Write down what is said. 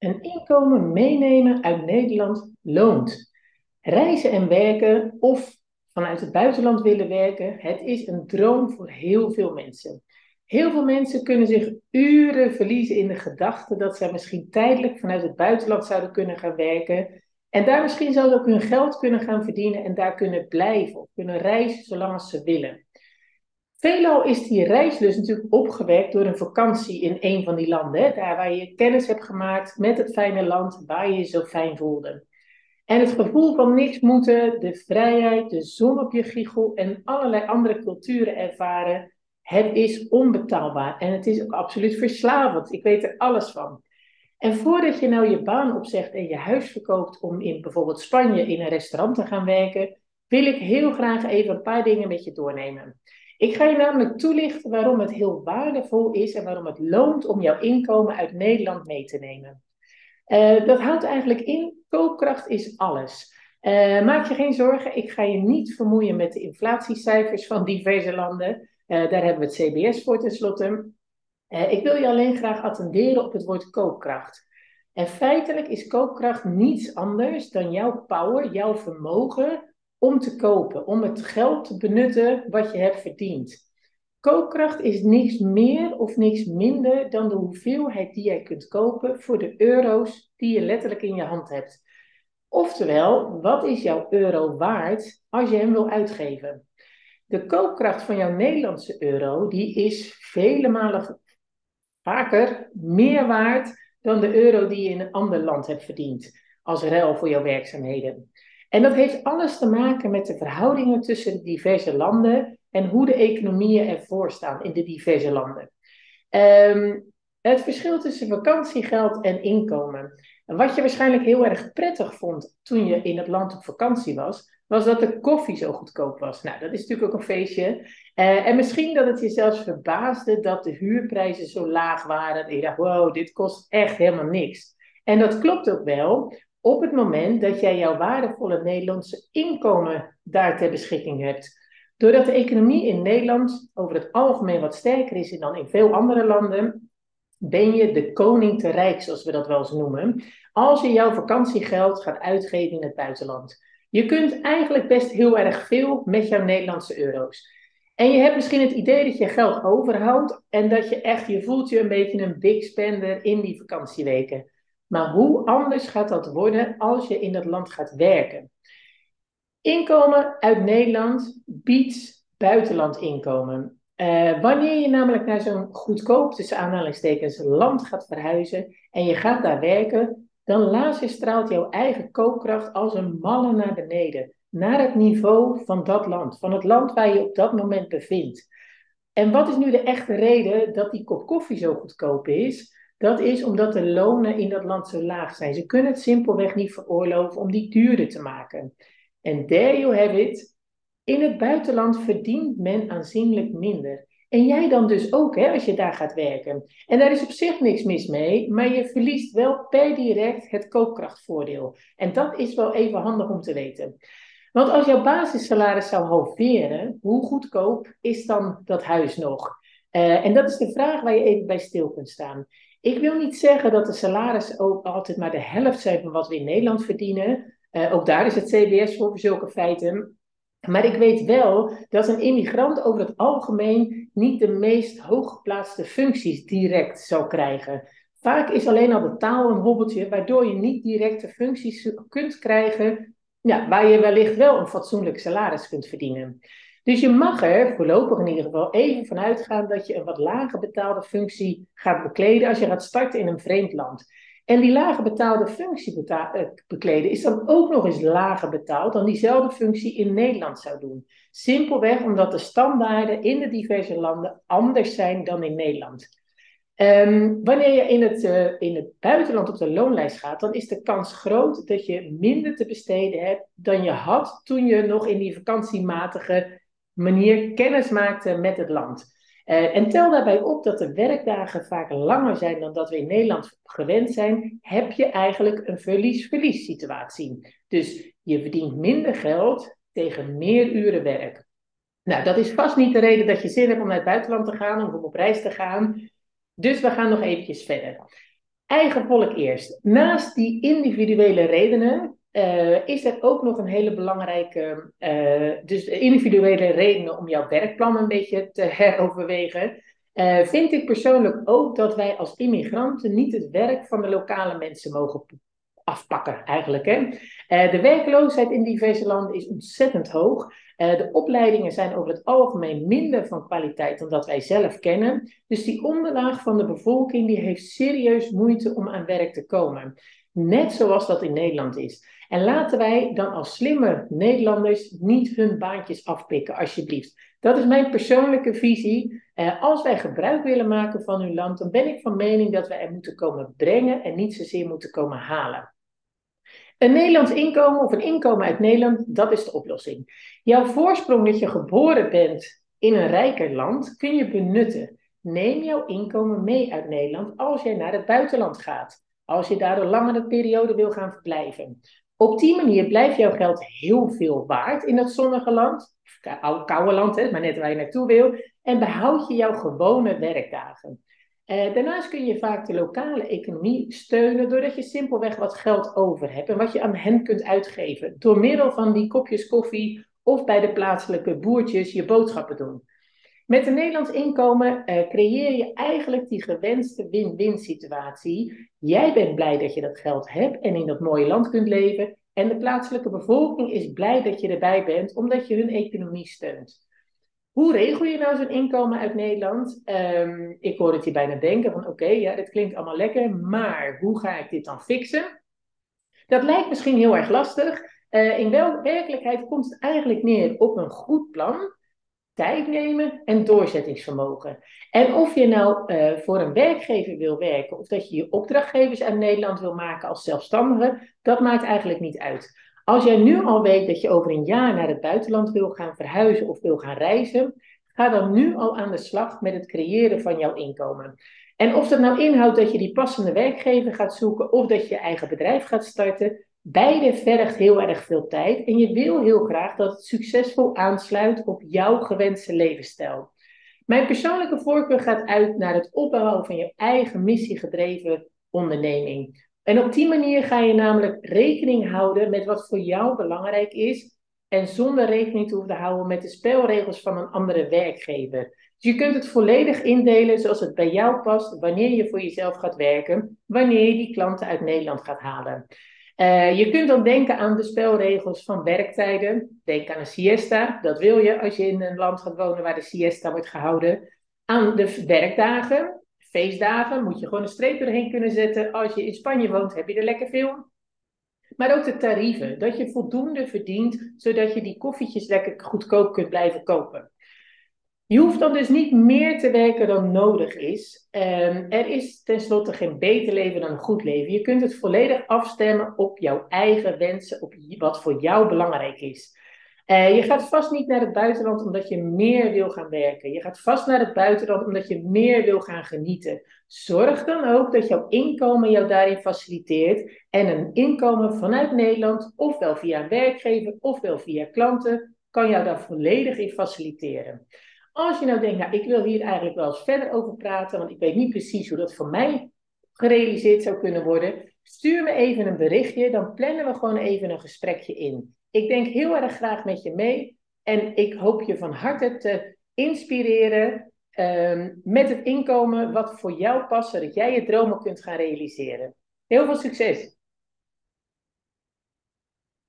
Een inkomen meenemen uit Nederland loont. Reizen en werken of vanuit het buitenland willen werken, het is een droom voor heel veel mensen. Heel veel mensen kunnen zich uren verliezen in de gedachte dat zij misschien tijdelijk vanuit het buitenland zouden kunnen gaan werken. En daar misschien zelfs ook hun geld kunnen gaan verdienen en daar kunnen blijven of kunnen reizen zolang ze willen. Veelal is die reis dus natuurlijk opgewekt door een vakantie in een van die landen. Daar waar je kennis hebt gemaakt met het fijne land waar je je zo fijn voelde. En het gevoel van niks moeten, de vrijheid, de zon op je giegel en allerlei andere culturen ervaren, het is onbetaalbaar. En het is ook absoluut verslavend. Ik weet er alles van. En voordat je nou je baan opzegt en je huis verkoopt om in bijvoorbeeld Spanje in een restaurant te gaan werken, wil ik heel graag even een paar dingen met je doornemen. Ik ga je namelijk toelichten waarom het heel waardevol is en waarom het loont om jouw inkomen uit Nederland mee te nemen. Uh, dat houdt eigenlijk in, koopkracht is alles. Uh, maak je geen zorgen, ik ga je niet vermoeien met de inflatiecijfers van diverse landen. Uh, daar hebben we het CBS voor tenslotte. ik wil je alleen graag attenderen op het woord koopkracht. En feitelijk is koopkracht niets anders dan jouw power, jouw vermogen om te kopen, om het geld te benutten wat je hebt verdiend. Koopkracht is niks meer of niks minder dan de hoeveelheid die jij kunt kopen voor de euro's die je letterlijk in je hand hebt. Oftewel, wat is jouw euro waard als je hem wil uitgeven? De koopkracht van jouw Nederlandse euro die is vele malen vaker meer waard dan de euro die je in een ander land hebt verdiend als ruil voor jouw werkzaamheden. En dat heeft alles te maken met de verhoudingen tussen diverse landen en hoe de economieën ervoor staan in de diverse landen. Um, het verschil tussen vakantiegeld en inkomen. En wat je waarschijnlijk heel erg prettig vond toen je in het land op vakantie was, was dat de koffie zo goedkoop was. Nou, dat is natuurlijk ook een feestje. Uh, en misschien dat het je zelfs verbaasde dat de huurprijzen zo laag waren. En je dacht, wow, dit kost echt helemaal niks. En dat klopt ook wel, op het moment dat jij jouw waardevolle Nederlandse inkomen daar ter beschikking hebt. Doordat de economie in Nederland over het algemeen wat sterker is dan in veel andere landen, ben je de koning te rijk, zoals we dat wel eens noemen, als je jouw vakantiegeld gaat uitgeven in het buitenland. Je kunt eigenlijk best heel erg veel met jouw Nederlandse euro's. En je hebt misschien het idee dat je geld overhoudt en dat je echt, je voelt je een beetje een big spender in die vakantieweken. Maar hoe anders gaat dat worden als je in dat land gaat werken? Inkomen uit Nederland biedt buitenlandinkomen. Uh, wanneer je namelijk naar zo'n goedkoop, tussen aanhalingstekens, land gaat verhuizen en je gaat daar werken, dan laserstraalt jouw eigen koopkracht als een malle naar beneden. Naar het niveau van dat land, van het land waar je op dat moment bevindt. En wat is nu de echte reden dat die kop koffie zo goedkoop is? Dat is omdat de lonen in dat land zo laag zijn. Ze kunnen het simpelweg niet veroorloven om die duurder te maken. En there you have it. In het buitenland verdient men aanzienlijk minder. En jij dan dus ook, hè, als je daar gaat werken. En daar is op zich niks mis mee, maar je verliest wel per direct het koopkrachtvoordeel. En dat is wel even handig om te weten. Want als jouw basissalaris zou halveren, hoe goedkoop is dan dat huis nog? Uh, en dat is de vraag waar je even bij stil kunt staan. Ik wil niet zeggen dat de salarissen ook altijd maar de helft zijn van wat we in Nederland verdienen. Uh, ook daar is het CBS voor, voor zulke feiten. Maar ik weet wel dat een immigrant over het algemeen niet de meest hooggeplaatste functies direct zal krijgen. Vaak is alleen al de taal een hobbeltje, waardoor je niet direct de functies kunt krijgen ja, waar je wellicht wel een fatsoenlijk salaris kunt verdienen. Dus je mag er voorlopig in ieder geval even vanuit gaan dat je een wat lager betaalde functie gaat bekleden als je gaat starten in een vreemd land. En die lager betaalde functie eh, bekleden is dan ook nog eens lager betaald dan diezelfde functie in Nederland zou doen. Simpelweg omdat de standaarden in de diverse landen anders zijn dan in Nederland. Um, wanneer je in het, uh, in het buitenland op de loonlijst gaat, dan is de kans groot dat je minder te besteden hebt dan je had toen je nog in die vakantiematige manier kennis maakte met het land. Uh, en tel daarbij op dat de werkdagen vaak langer zijn dan dat we in Nederland gewend zijn, heb je eigenlijk een verlies-verlies situatie. Dus je verdient minder geld tegen meer uren werk. Nou, dat is vast niet de reden dat je zin hebt om naar het buitenland te gaan of om op reis te gaan. Dus we gaan nog eventjes verder. Eigen volk eerst. Naast die individuele redenen uh, is er ook nog een hele belangrijke, uh, dus individuele redenen om jouw werkplan een beetje te heroverwegen. Uh, vind ik persoonlijk ook dat wij als immigranten niet het werk van de lokale mensen mogen afpakken, eigenlijk. Hè? de werkloosheid in diverse landen is ontzettend hoog. de opleidingen zijn over het algemeen minder van kwaliteit dan dat wij zelf kennen. Dus die onderlaag van de bevolking die heeft serieus moeite om aan werk te komen. Net zoals dat in Nederland is. En laten wij dan als slimme Nederlanders niet hun baantjes afpikken, alsjeblieft. Dat is mijn persoonlijke visie. Eh, als wij gebruik willen maken van uw land, dan ben ik van mening dat we er moeten komen brengen en niet zozeer moeten komen halen. Een Nederlands inkomen of een inkomen uit Nederland, dat is de oplossing. Jouw voorsprong dat je geboren bent in een rijker land, kun je benutten. Neem jouw inkomen mee uit Nederland als jij naar het buitenland gaat. Als je daar een langere periode wil gaan verblijven. Op die manier blijft jouw geld heel veel waard in dat zonnige land. Koude land, hè, maar net waar je naartoe wil. En behoud je jouw gewone werkdagen. Eh, daarnaast kun je vaak de lokale economie steunen doordat je simpelweg wat geld over hebt en wat je aan hen kunt uitgeven. Door middel van die kopjes koffie of bij de plaatselijke boertjes je boodschappen doen. Met een Nederlands inkomen uh, creëer je eigenlijk die gewenste win-win situatie. Jij bent blij dat je dat geld hebt en in dat mooie land kunt leven. En de plaatselijke bevolking is blij dat je erbij bent, omdat je hun economie steunt. Hoe regel je nou zo'n inkomen uit Nederland? Um, ik hoor het je bijna denken van oké, ja, dat klinkt allemaal lekker, maar hoe ga ik dit dan fixen? Dat lijkt misschien heel erg lastig. Uh, in wel werkelijkheid komt het eigenlijk neer op een goed plan tijd nemen en doorzettingsvermogen. En of je nou uh, voor een werkgever wil werken of dat je je opdrachtgevers uit Nederland wil maken als zelfstandige, dat maakt eigenlijk niet uit. Als jij nu al weet dat je over een jaar naar het buitenland wil gaan verhuizen of wil gaan reizen, ga dan nu al aan de slag met het creëren van jouw inkomen. En of dat nou inhoudt dat je die passende werkgever gaat zoeken of dat je je eigen bedrijf gaat starten, Beide vergt heel erg veel tijd en je wil heel graag dat het succesvol aansluit op jouw gewenste levensstijl. Mijn persoonlijke voorkeur gaat uit naar het opbouwen van je eigen missiegedreven onderneming. En op die manier ga je namelijk rekening houden met wat voor jou belangrijk is en zonder rekening te hoeven houden met de spelregels van een andere werkgever. Dus je kunt het volledig indelen zoals het bij jou past wanneer je voor jezelf gaat werken, wanneer je die klanten uit Nederland gaat halen. Uh, je kunt dan denken aan de spelregels van werktijden. Denk aan een siesta, dat wil je als je in een land gaat wonen waar de siesta wordt gehouden. Aan de werkdagen, feestdagen, moet je gewoon een streep erheen kunnen zetten. Als je in Spanje woont, heb je er lekker veel. Maar ook de tarieven, dat je voldoende verdient, zodat je die koffietjes lekker goedkoop kunt blijven kopen. Je hoeft dan dus niet meer te werken dan nodig is. Um, er is tenslotte geen beter leven dan een goed leven. Je kunt het volledig afstemmen op jouw eigen wensen, op wat voor jou belangrijk is. Uh, je gaat vast niet naar het buitenland omdat je meer wil gaan werken. Je gaat vast naar het buitenland omdat je meer wil gaan genieten. Zorg dan ook dat jouw inkomen jou daarin faciliteert. En een inkomen vanuit Nederland, ofwel via een werkgever, ofwel via klanten, kan jou daar volledig in faciliteren. Als je nou denkt, nou, ik wil hier eigenlijk wel eens verder over praten, want ik weet niet precies hoe dat voor mij gerealiseerd zou kunnen worden, stuur me even een berichtje, dan plannen we gewoon even een gesprekje in. Ik denk heel erg graag met je mee en ik hoop je van harte te inspireren um, met het inkomen wat voor jou past, zodat jij je dromen kunt gaan realiseren. Heel veel succes!